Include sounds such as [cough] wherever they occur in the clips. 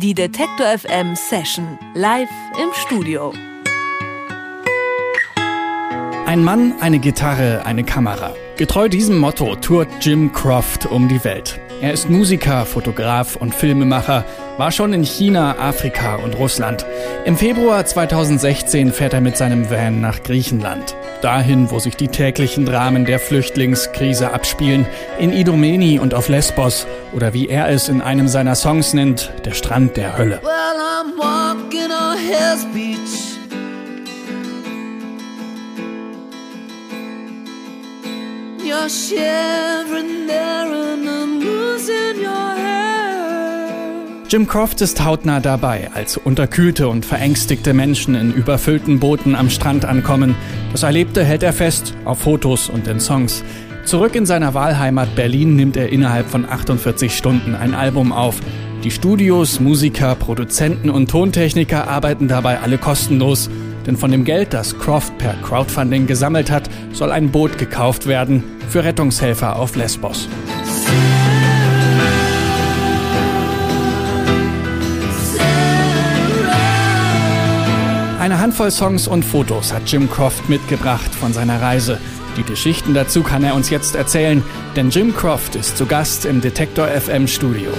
Die Detektor FM Session live im Studio. Ein Mann, eine Gitarre, eine Kamera. Getreu diesem Motto tourt Jim Croft um die Welt. Er ist Musiker, Fotograf und Filmemacher, war schon in China, Afrika und Russland. Im Februar 2016 fährt er mit seinem Van nach Griechenland. Dahin, wo sich die täglichen Dramen der Flüchtlingskrise abspielen, in Idomeni und auf Lesbos oder wie er es in einem seiner Songs nennt, der Strand der Hölle. Well, You're shivering there and I'm losing your hair. Jim Croft ist hautnah dabei, als unterkühlte und verängstigte Menschen in überfüllten Booten am Strand ankommen. Das Erlebte hält er fest, auf Fotos und in Songs. Zurück in seiner Wahlheimat Berlin nimmt er innerhalb von 48 Stunden ein Album auf. Die Studios, Musiker, Produzenten und Tontechniker arbeiten dabei alle kostenlos. Denn von dem Geld, das Croft per Crowdfunding gesammelt hat, soll ein Boot gekauft werden für Rettungshelfer auf Lesbos. Handvoll Songs und Fotos hat Jim Croft mitgebracht von seiner Reise. Die Geschichten dazu kann er uns jetzt erzählen, denn Jim Croft ist zu Gast im Detektor FM Studio.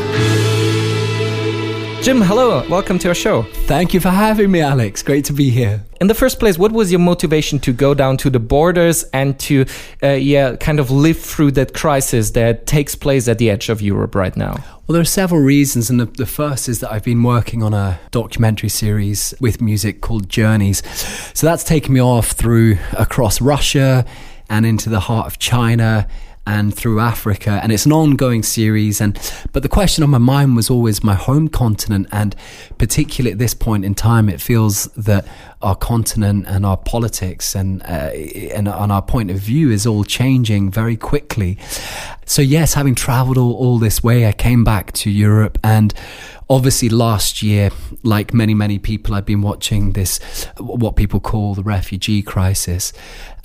Jim, hello, welcome to our show. Thank you for having me, Alex. Great to be here. In the first place, what was your motivation to go down to the borders and to, uh, yeah, kind of live through that crisis that takes place at the edge of Europe right now? Well, there are several reasons, and the, the, first is that I've been working on a documentary series with music called Journeys. So that's taken me off through across Russia and into the heart of China and through Africa, and it's an ongoing series. And but the question on my mind was always my home continent, and particularly at this point in time, it feels that our continent and our politics and uh, and, and our point of view is all changing very quickly. So yes, having travelled all, all this way, I came back to Europe and obviously last year like many many people i've been watching this what people call the refugee crisis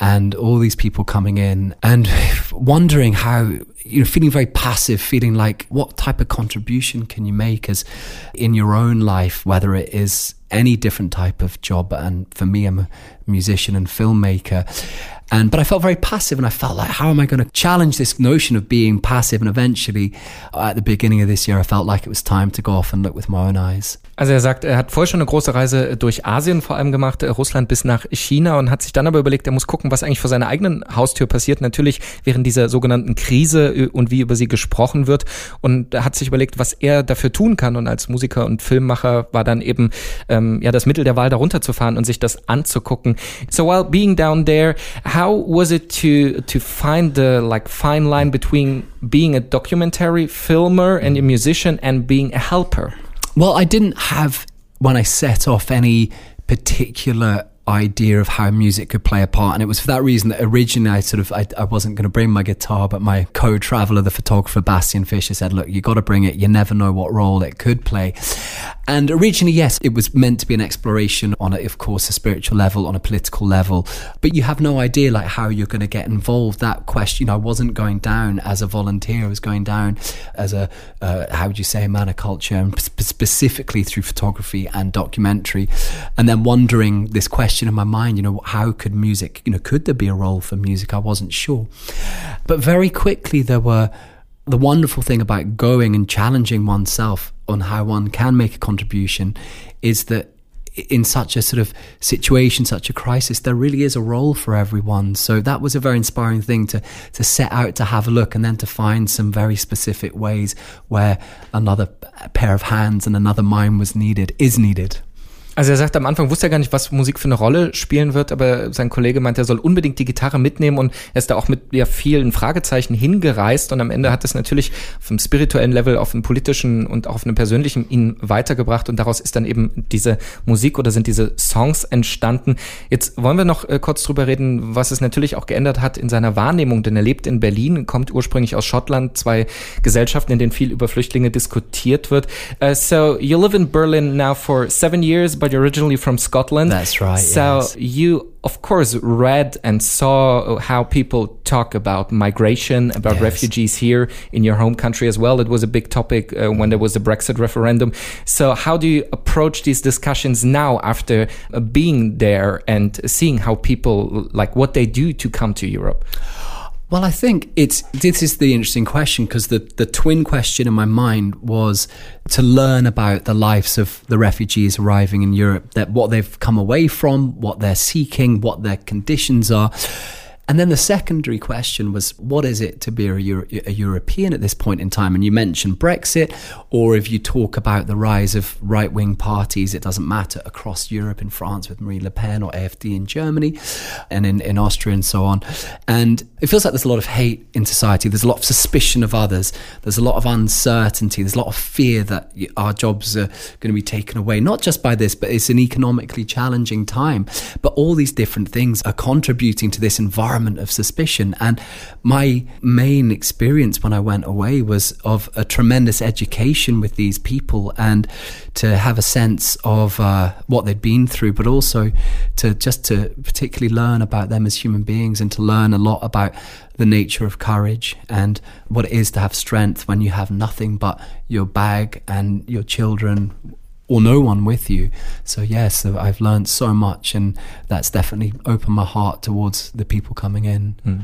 and all these people coming in and [laughs] wondering how you know feeling very passive feeling like what type of contribution can you make as in your own life whether it is any different type of job. And for me I'm a musician and filmmaker. And but I felt very passive and I felt like how am I going to challenge this notion of being passive? And eventually at the beginning of this year I felt like it was time to go off and look with my own eyes Also er sagt, er hat vorher schon eine große Reise durch Asien vor allem gemacht, äh, Russland bis nach China und hat sich dann aber überlegt, er muss gucken, was eigentlich vor seiner eigenen Haustür passiert. Natürlich während dieser sogenannten Krise äh, und wie über sie gesprochen wird. Und hat sich überlegt, was er dafür tun kann. Und als Musiker und Filmmacher war dann eben ähm, ja das Mittel der Wahl, da runterzufahren und sich das anzugucken. So while being down there, how was it to to find the like fine line between being a documentary filmer and a musician and being a helper? Well, I didn't have, when I set off, any particular idea of how music could play a part. And it was for that reason that originally I sort of, I, I wasn't going to bring my guitar, but my co-traveler, the photographer, Bastian Fisher said, look, you got to bring it. You never know what role it could play. And originally, yes, it was meant to be an exploration on, a, of course, a spiritual level, on a political level, but you have no idea like how you're going to get involved. That question, I wasn't going down as a volunteer. I was going down as a, uh, how would you say, a man of culture, and specifically through photography and documentary, and then wondering this question question in my mind, you know, how could music, you know, could there be a role for music? I wasn't sure. But very quickly there were the wonderful thing about going and challenging oneself on how one can make a contribution is that in such a sort of situation, such a crisis, there really is a role for everyone. So that was a very inspiring thing to to set out to have a look and then to find some very specific ways where another pair of hands and another mind was needed, is needed. Also er sagt am Anfang, wusste er gar nicht, was Musik für eine Rolle spielen wird, aber sein Kollege meint, er soll unbedingt die Gitarre mitnehmen und er ist da auch mit ja, vielen Fragezeichen hingereist und am Ende hat es natürlich auf einem spirituellen Level, auf einem politischen und auch auf einem persönlichen ihn weitergebracht und daraus ist dann eben diese Musik oder sind diese Songs entstanden. Jetzt wollen wir noch äh, kurz drüber reden, was es natürlich auch geändert hat in seiner Wahrnehmung, denn er lebt in Berlin, kommt ursprünglich aus Schottland, zwei Gesellschaften, in denen viel über Flüchtlinge diskutiert wird. Uh, so you live in Berlin now for seven years, but you're originally from Scotland. That's right. So yes. you, of course, read and saw how people talk about migration, about Yes. refugees here in your home country as well. It was a big topic uh, when there was the Brexit referendum. So how do you approach these discussions now after uh, being there and seeing how people like what they do to come to Europe? Well, I think it's this is the interesting question because the, the twin question in my mind was to learn about the lives of the refugees arriving in Europe, that what they've come away from, what they're seeking, what their conditions are. And then the secondary question was, what is it to be a, Euro- a European at this point in time? And you mentioned Brexit, or if you talk about the rise of right wing parties, it doesn't matter, across Europe, in France with Marine Le Pen or AFD in Germany and in, in Austria and so on. And it feels like there's a lot of hate in society. There's a lot of suspicion of others. There's a lot of uncertainty. There's a lot of fear that our jobs are going to be taken away, not just by this, but it's an economically challenging time. But all these different things are contributing to this environment of suspicion. And my main experience when I went away was of a tremendous education with these people and to have a sense of uh, what they'd been through, but also to just to particularly learn about them as human beings and to learn a lot about the nature of courage and what it is to have strength when you have nothing but your bag and your children or no one with you. So yes, I've learned so much and that's definitely opened my heart towards the people coming in. Hmm.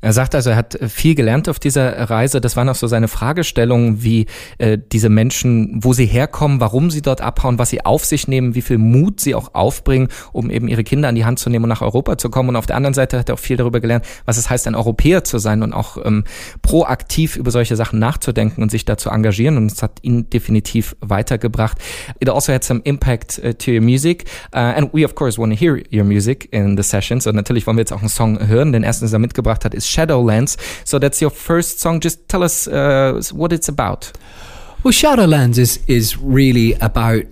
Er sagt also, er hat viel gelernt auf dieser Reise. Das waren auch so seine Fragestellungen, wie äh, diese Menschen, wo sie herkommen, warum sie dort abhauen, was sie auf sich nehmen, wie viel Mut sie auch aufbringen, um eben ihre Kinder an die Hand zu nehmen und nach Europa zu kommen. Und auf der anderen Seite hat er auch viel darüber gelernt, was es heißt, ein Europäer zu sein und auch ähm, proaktiv über solche Sachen nachzudenken und sich da zu engagieren. Und es hat ihn definitiv weitergebracht. It also had some impact uh, to your music. Uh, and we, of course, want to hear your music in the sessions. Und natürlich wollen wir jetzt auch einen Song hören. Den ersten, den er mitgebracht hat, ist Shadowlands. So that's your first song. Just tell us uh, what it's about. Well, Shadowlands is is really about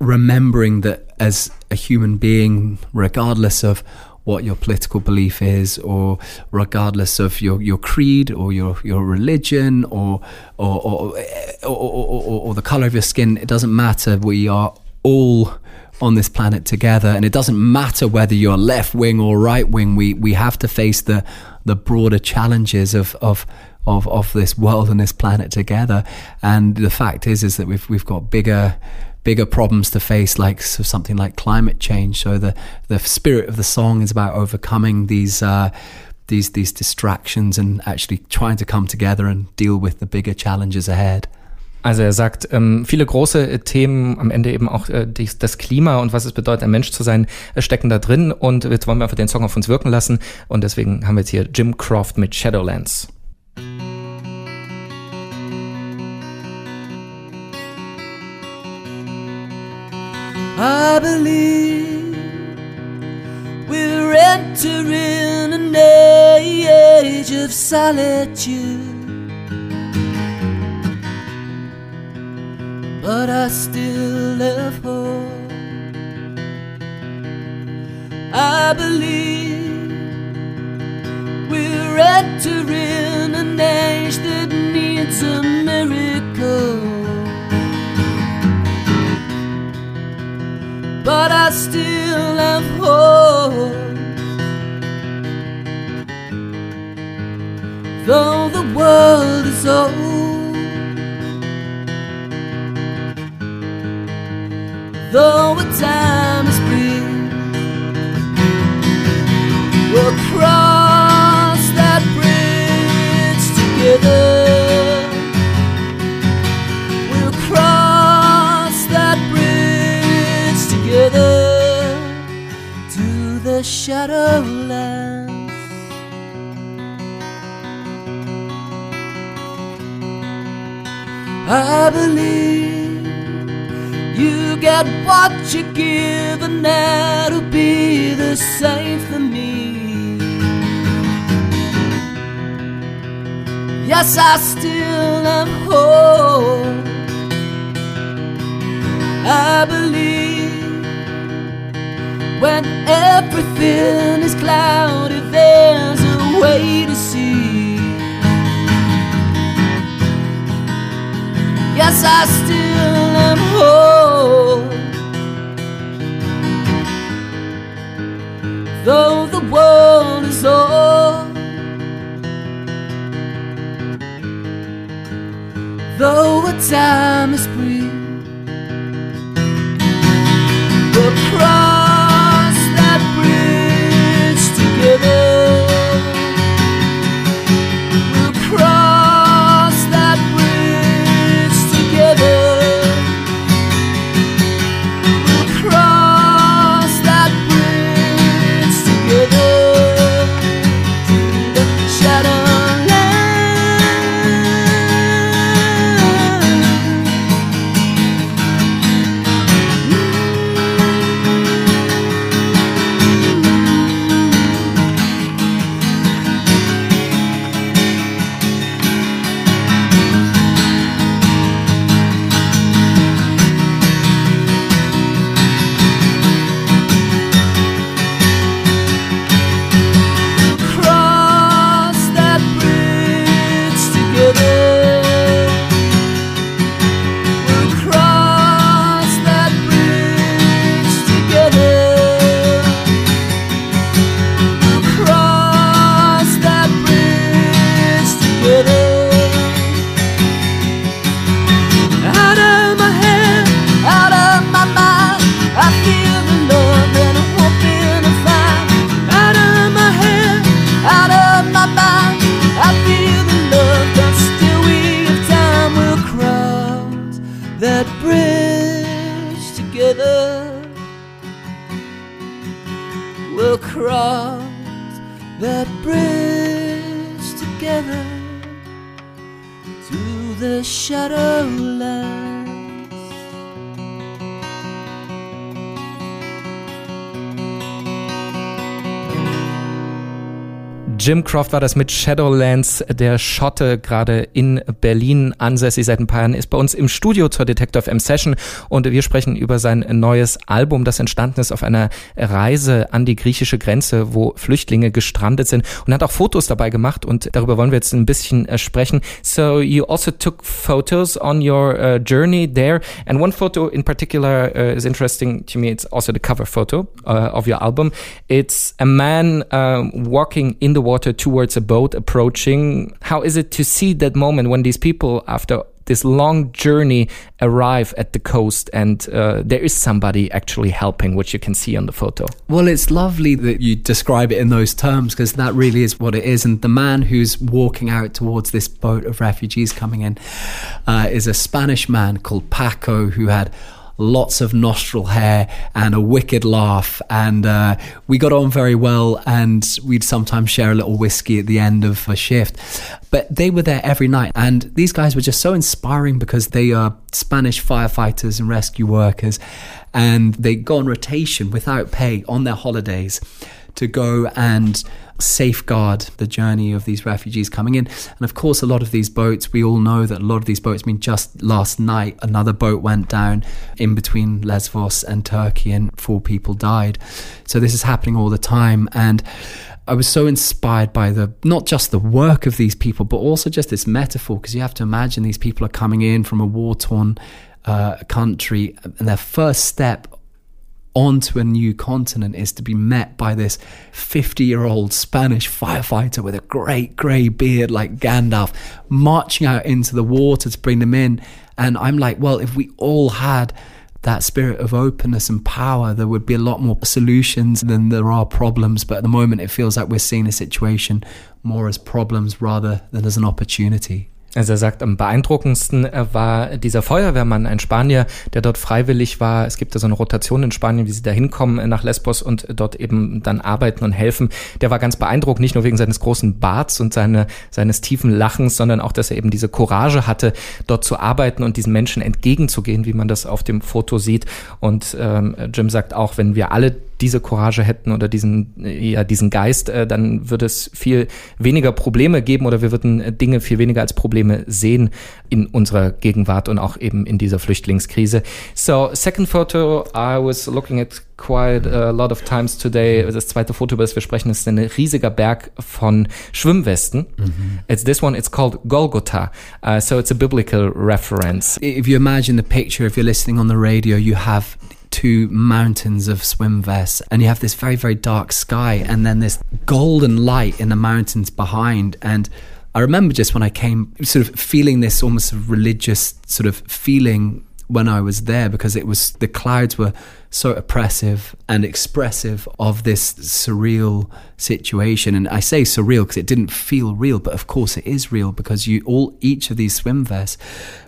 remembering that as a human being, regardless of what your political belief is, or regardless of your, your creed or your, your religion or or or, or, or, the color of your skin, it doesn't matter. We are all on this planet together, and it doesn't matter whether you're left wing or right wing. We we have to face the the broader challenges of of of of this world and this planet together. And the fact is, is that we've we've got bigger bigger problems to face, like so something like climate change. So the the spirit of the song is about overcoming these. Uh, these these distractions and actually trying to come together and deal with the bigger challenges ahead. Also er sagt, ähm, viele große äh, Themen, am Ende eben auch äh, dies, das Klima und was es bedeutet, ein Mensch zu sein, äh, stecken da drin. Und jetzt wollen wir einfach den Song auf uns wirken lassen. Und deswegen haben wir jetzt hier Jim Croft mit Shadowlands. I believe we're entering an age of solitude. But I still have hope. I believe we're entering an age that needs a miracle. but I still have hope. I believe you get what you give, and that'll be the same for me. Yes, I still have hope. I believe when everything is cloudy, there's a way to see. Yes, I still am whole. Though the world is old, though a time is brief. Together to the shadowlands. Jim Croft war das mit Shadowlands, der Schotte, gerade in Berlin ansässig seit ein paar Jahren, ist bei uns im Studio zur Detector FM Session und wir sprechen über sein neues Album, das entstanden ist auf einer Reise an die griechische Grenze, wo Flüchtlinge gestrandet sind und hat auch Fotos dabei gemacht und darüber wollen wir jetzt ein bisschen äh, sprechen. So you also took photos on your uh, journey there and one photo in particular uh, is interesting to me. It's also the cover photo uh, of your album. It's a man walking in the water towards a boat approaching. How is it to see that moment when these people, after this long journey, arrive at the coast and uh, there is somebody actually helping, which you can see on the photo? Well, it's lovely that you describe it in those terms because that really is what it is. And the man who's walking out towards this boat of refugees coming in uh, is a Spanish man called Paco who had lots of nostril hair and a wicked laugh. And uh, we got on very well, and we'd sometimes share a little whiskey at the end of a shift. But they were there every night, and these guys were just so inspiring because they are Spanish firefighters and rescue workers, and they go on rotation without pay on their holidays to go and safeguard the journey of these refugees coming in. And of course, a lot of these boats, we all know that a lot of these boats, I mean, just last night, another boat went down in between Lesbos and Turkey, and four people died. So this is happening all the time. And I was so inspired by the not just the work of these people, but also just this metaphor, because you have to imagine these people are coming in from a war torn uh, country, and their first step onto a new continent is to be met by this 50 year old Spanish firefighter with a great grey beard like Gandalf marching out into the water to bring them in. And I'm like, well, if we all had that spirit of openness and power, there would be a lot more solutions than there are problems. But at the moment, it feels like we're seeing a situation more as problems rather than as an opportunity. Also er sagt, am beeindruckendsten äh, war dieser Feuerwehrmann, ein Spanier, der dort freiwillig war. Es gibt da so eine Rotation in Spanien, wie sie da hinkommen äh, nach Lesbos und dort eben dann arbeiten und helfen. Der war ganz beeindruckt, nicht nur wegen seines großen Barts und seine, seines tiefen Lachens, sondern auch, dass er eben diese Courage hatte, dort zu arbeiten und diesen Menschen entgegenzugehen, wie man das auf dem Foto sieht. Und ähm, Jim sagt auch, wenn wir alle diese Courage hätten oder diesen, ja, diesen Geist, äh, dann würde es viel weniger Probleme geben oder wir würden äh, Dinge viel weniger als Probleme sehen in unserer Gegenwart und auch eben in dieser Flüchtlingskrise. So, second photo, I was looking at quite a lot of times today. Das zweite Foto, über das wir sprechen, ist ein riesiger Berg von Schwimmwesten. Mhm. It's this one, it's called Golgotha. Uh, so it's a biblical reference. If you imagine the picture, if you're listening on the radio, you have two mountains of swim vests and you have this very very dark sky and then this golden light in the mountains behind. And I remember just when I came sort of feeling this almost religious sort of feeling when I was there because it was the clouds were so oppressive and expressive of this surreal situation. And I say surreal because it didn't feel real but of course it is real because you all each of these swim vests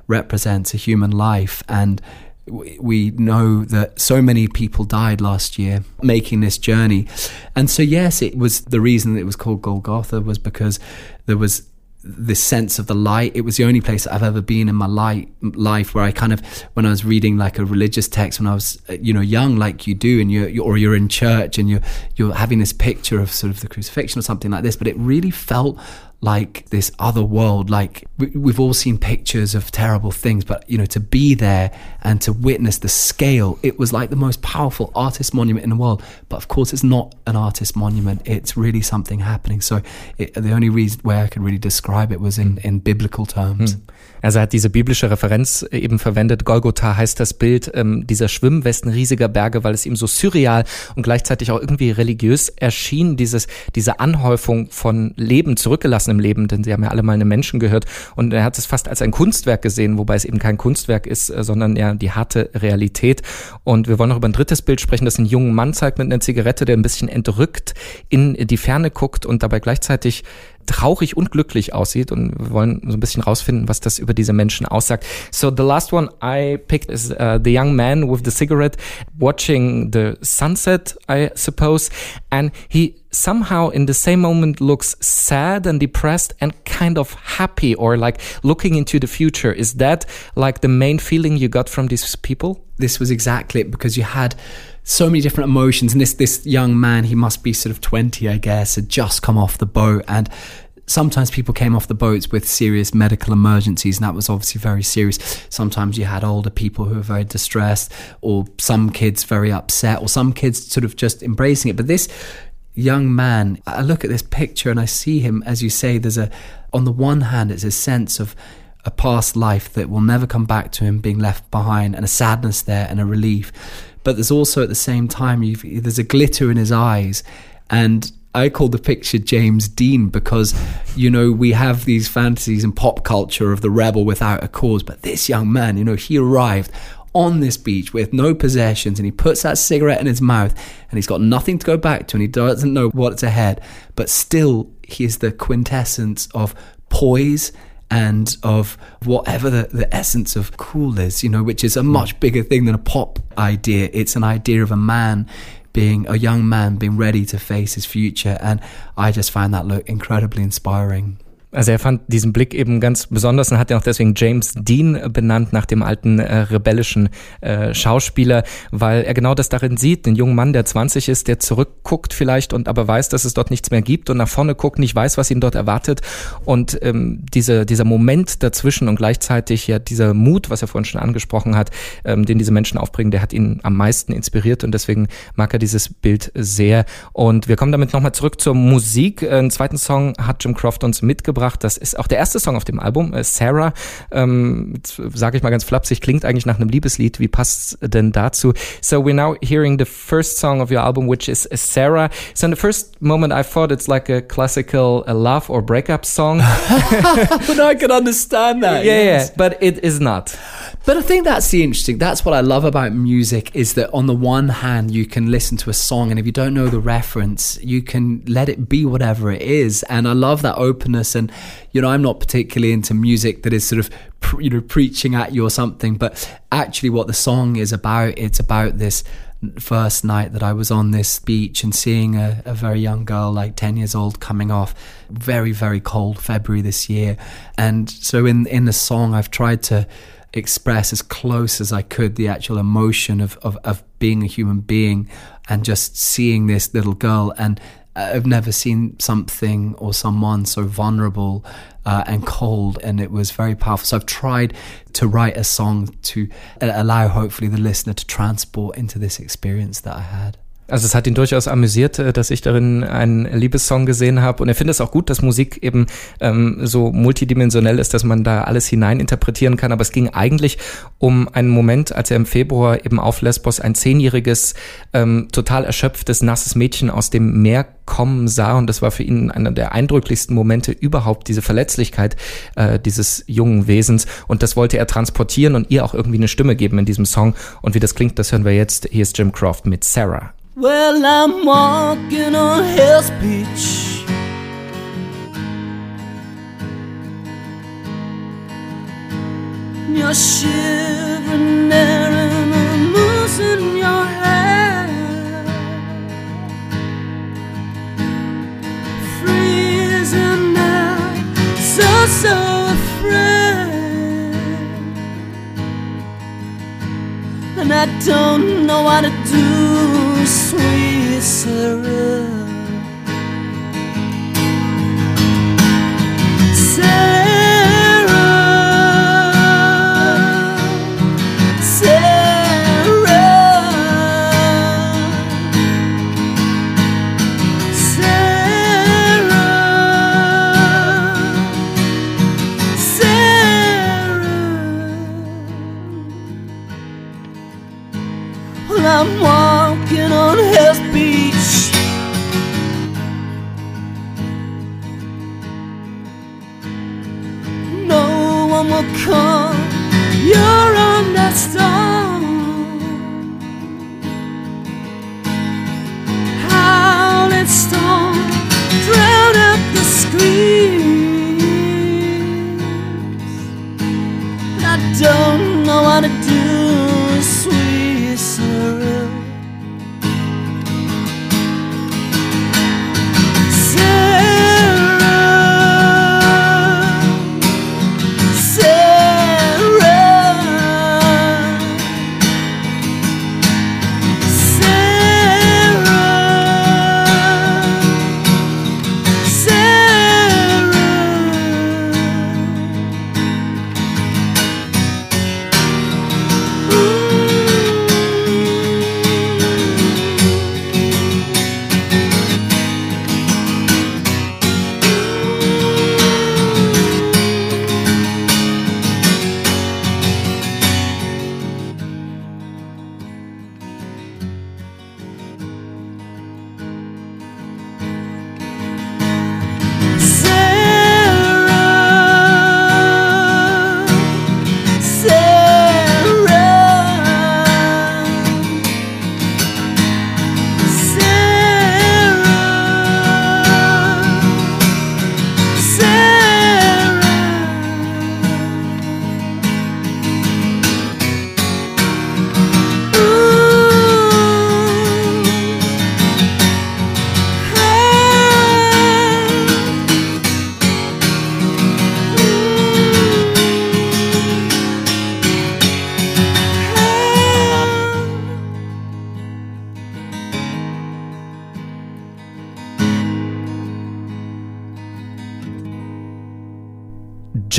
represents a human life. And we know that so many people died last year making this journey. And so, yes, it was the reason it was called Golgotha was because there was this sense of the light. It was the only place I've ever been in my life where I kind of, when I was reading like a religious text when I was, uh, you know, young, like you do, and you're, you're, or you're in church and you're, you're having this picture of sort of the crucifixion or something like this, but it really felt like this other world. Like we've all seen pictures of terrible things, but you know, to be there and to witness the scale, it was like the most powerful artist monument in the world. But of course, it's not an artist monument. It's really something happening. So it, the only reason way I could really describe it was in, in biblical terms. Hmm. Also er hat diese biblische Referenz eben verwendet. Golgotha heißt das Bild ähm, dieser Schwimmwesten riesiger Berge, weil es ihm so surreal und gleichzeitig auch irgendwie religiös erschien, dieses, diese Anhäufung von Leben zurückgelassen im Leben, denn sie haben ja alle mal einem Menschen gehört und er hat es fast als ein Kunstwerk gesehen, wobei es eben kein Kunstwerk ist, äh, sondern ja die harte Realität. Und wir wollen noch über ein drittes Bild sprechen, das einen jungen Mann zeigt mit einer Zigarette, der ein bisschen entrückt in die Ferne guckt und dabei gleichzeitig traurig und glücklich aussieht und wir wollen so ein bisschen rausfinden, was das über diese Menschen aussagt. So the last one I picked is uh, the young man with the cigarette watching the sunset, I suppose, and he somehow in the same moment looks sad and depressed and kind of happy or like looking into the future. Is that like the main feeling you got from these people? This was exactly it because you had so many different emotions. And this this young man, he must be sort of twenty, I guess, had just come off the boat, and sometimes people came off the boats with serious medical emergencies, and that was obviously very serious. Sometimes you had older people who were very distressed, or some kids very upset, or some kids sort of just embracing it. But this young man, I look at this picture and I see him, as you say, there's a, on the one hand, it's a sense of a past life that will never come back to him being left behind, and a sadness there and a relief but there's also at the same time there's a glitter in his eyes and I call the picture James Dean because, you know, we have these fantasies and pop culture of the rebel without a cause. But this young man, you know, he arrived on this beach with no possessions and he puts that cigarette in his mouth and he's got nothing to go back to and he doesn't know what's ahead. But still, he is the quintessence of poise and of whatever the, the essence of cool is, you know, which is a much bigger thing than a pop idea. It's an idea of a man being a young man being ready to face his future. And I just find that look incredibly inspiring. Also er fand diesen Blick eben ganz besonders und hat ja auch deswegen James Dean benannt nach dem alten äh, rebellischen äh, Schauspieler, weil er genau das darin sieht, den jungen Mann, der 20 ist, der zurückguckt vielleicht und aber weiß, dass es dort nichts mehr gibt und nach vorne guckt, nicht weiß, was ihn dort erwartet. Und ähm, diese, dieser Moment dazwischen und gleichzeitig ja dieser Mut, was er vorhin schon angesprochen hat, ähm, den diese Menschen aufbringen, der hat ihn am meisten inspiriert und deswegen mag er dieses Bild sehr. Und wir kommen damit nochmal zurück zur Musik. Einen zweiten Song hat Jim Croft uns mitgebracht mitgebracht. Das ist auch der erste Song auf dem Album, äh, Sarah. Ähm, Sage ich mal ganz flapsig, klingt eigentlich nach einem Liebeslied. Wie passt denn dazu? So we're now hearing the first song of your album, which is Sarah. So in the first moment, I thought it's like a classical a love or breakup song. [laughs] [laughs] but I can understand that. Yeah, yes. yeah, but it is not. But I think that's the interesting. That's what I love about music is that on the one hand you can listen to a song and if you don't know the reference, you can let it be whatever it is. And I love that openness. And you know, I'm not particularly into music that is sort of you know preaching at you or something, but actually what the song is about, it's about this first night that I was on this beach and seeing a, a, very young girl, like 10 years old, coming off very, very cold February this year. And so in, in the song, I've tried to express as close as I could the actual emotion of, of, of being a human being and just seeing this little girl. And I've never seen something or someone so vulnerable uh, and cold, and it was very powerful. So I've tried to write a song to allow, hopefully, the listener to transport into this experience that I had. Also es hat ihn durchaus amüsiert, äh, dass ich darin einen Liebessong gesehen habe. Und er findet es auch gut, dass Musik eben ähm, so multidimensionell ist, dass man da alles hineininterpretieren kann. Aber es ging eigentlich um einen Moment, als er im Februar eben auf Lesbos ein zehnjähriges, ähm, total erschöpftes, nasses Mädchen aus dem Meer kommen sah. Und das war für ihn einer der eindrücklichsten Momente überhaupt, diese Verletzlichkeit äh, dieses jungen Wesens. Und das wollte er transportieren und ihr auch irgendwie eine Stimme geben in diesem Song. Und wie das klingt, das hören wir jetzt. Hier ist Jim Croft mit Sarah. Well, I'm walking on Hell's Beach. You're shivering there and I'm losing your hair. Freezing now, so, so afraid. And I don't know what to do sweet Sarah. storm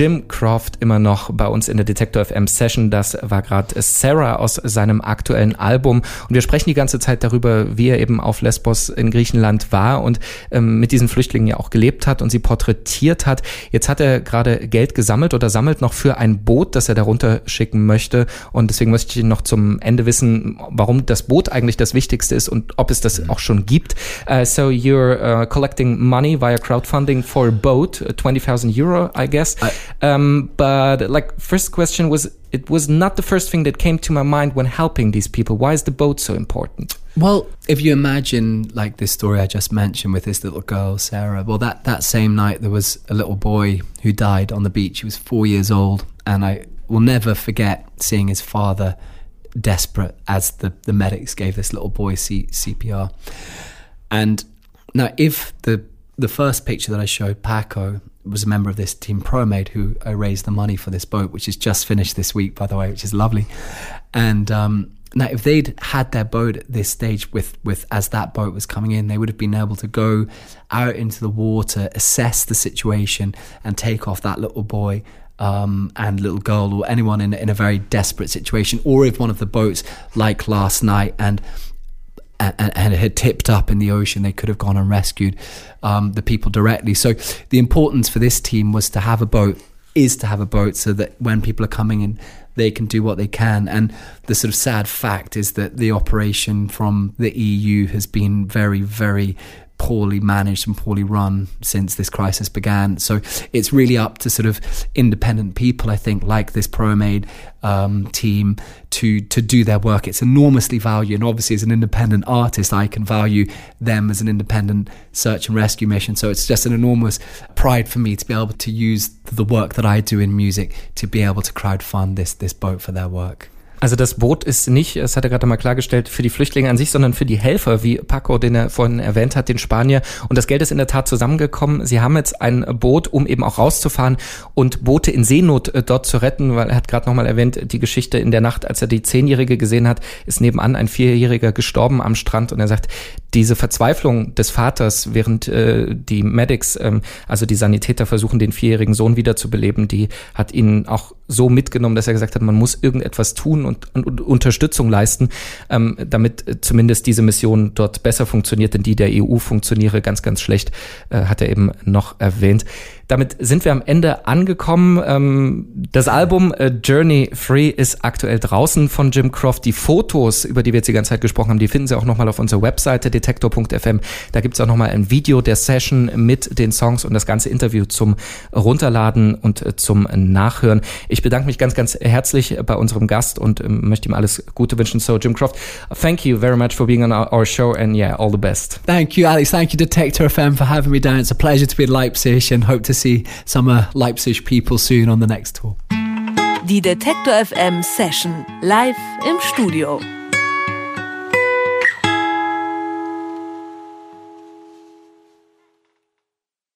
Jim Croft immer noch bei uns in der Detektor FM Session. Das war gerade Sarah aus seinem aktuellen Album. Und wir sprechen die ganze Zeit darüber, wie er eben auf Lesbos in Griechenland war und ähm, mit diesen Flüchtlingen ja auch gelebt hat und sie porträtiert hat. Jetzt hat er gerade Geld gesammelt oder sammelt noch für ein Boot, das er darunter schicken möchte. Und deswegen möchte ich noch zum Ende wissen, warum das Boot eigentlich das Wichtigste ist und ob es das auch schon gibt. Uh, so you're uh, collecting money via crowdfunding for a boat, 20,000 Euro, I guess. I um, but like first question was, it was not the first thing that came to my mind when helping these people. Why is the boat so important? Well, if you imagine like this story I just mentioned with this little girl, Sarah, well, that, that same night there was a little boy who died on the beach. He was four years old, and I will never forget seeing his father desperate as the, the medics gave this little boy C- CPR. And now, if the the first picture that I showed, Paco, was a member of this team Proem-Aid who I raised the money for this boat, which is just finished this week, by the way, which is lovely. And um, now, if they'd had their boat at this stage with, with as that boat was coming in, they would have been able to go out into the water, assess the situation, and take off that little boy um, and little girl or anyone in, in a very desperate situation, or if one of the boats, like last night, and and, and, it had tipped up in the ocean, they could have gone and rescued um, the people directly. So the importance for this team was to have a boat, is to have a boat, so that when people are coming in, they can do what they can. And the sort of sad fact is that the operation from the EU has been very, very poorly managed and poorly run since this crisis began. So it's really up to sort of independent people, I think, like this Proem-Aid um, team, to to do their work. It's enormously valued, and obviously, as an independent artist, I can value them as an independent search and rescue mission. So it's just an enormous pride for me to be able to use the work that I do in music to be able to crowdfund this this boat for their work. Also das Boot ist nicht, das hat er gerade mal klargestellt, für die Flüchtlinge an sich, sondern für die Helfer, wie Paco, den er vorhin erwähnt hat, den Spanier. Und das Geld ist in der Tat zusammengekommen. Sie haben jetzt ein Boot, um eben auch rauszufahren und Boote in Seenot äh, dort zu retten, weil er hat gerade nochmal erwähnt, die Geschichte in der Nacht, als er die Zehnjährige gesehen hat, ist nebenan ein Vierjähriger gestorben am Strand und er sagt, diese Verzweiflung des Vaters, während äh, die Medics, ähm, also die Sanitäter versuchen, den vierjährigen Sohn wiederzubeleben, die hat ihn auch so mitgenommen, dass er gesagt hat, man muss irgendetwas tun und, und, und Unterstützung leisten, ähm, damit zumindest diese Mission dort besser funktioniert, denn die der EU funktioniere ganz, ganz schlecht, äh, hat er eben noch erwähnt. Damit sind wir am Ende angekommen. Ähm, das Album äh, Journey Free ist aktuell draußen von Jim Croft. Die Fotos, über die wir jetzt die ganze Zeit gesprochen haben, die finden Sie auch nochmal auf unserer Webseite detektor.fm. Da gibt es auch nochmal ein Video der Session mit den Songs und das ganze Interview zum Runterladen und äh, zum Nachhören. Ich bedanke mich ganz, ganz herzlich bei unserem Gast und ähm, möchte ihm alles Gute wünschen. So, Jim Croft, thank you very much for being on our, show and yeah, all the best. Thank you, Alex. Thank you, Detector FM, for having me down. It's a pleasure to be in Leipzig and hope to see some uh, Leipzig people soon on the next tour. Die Detektor FM Session live im Studio.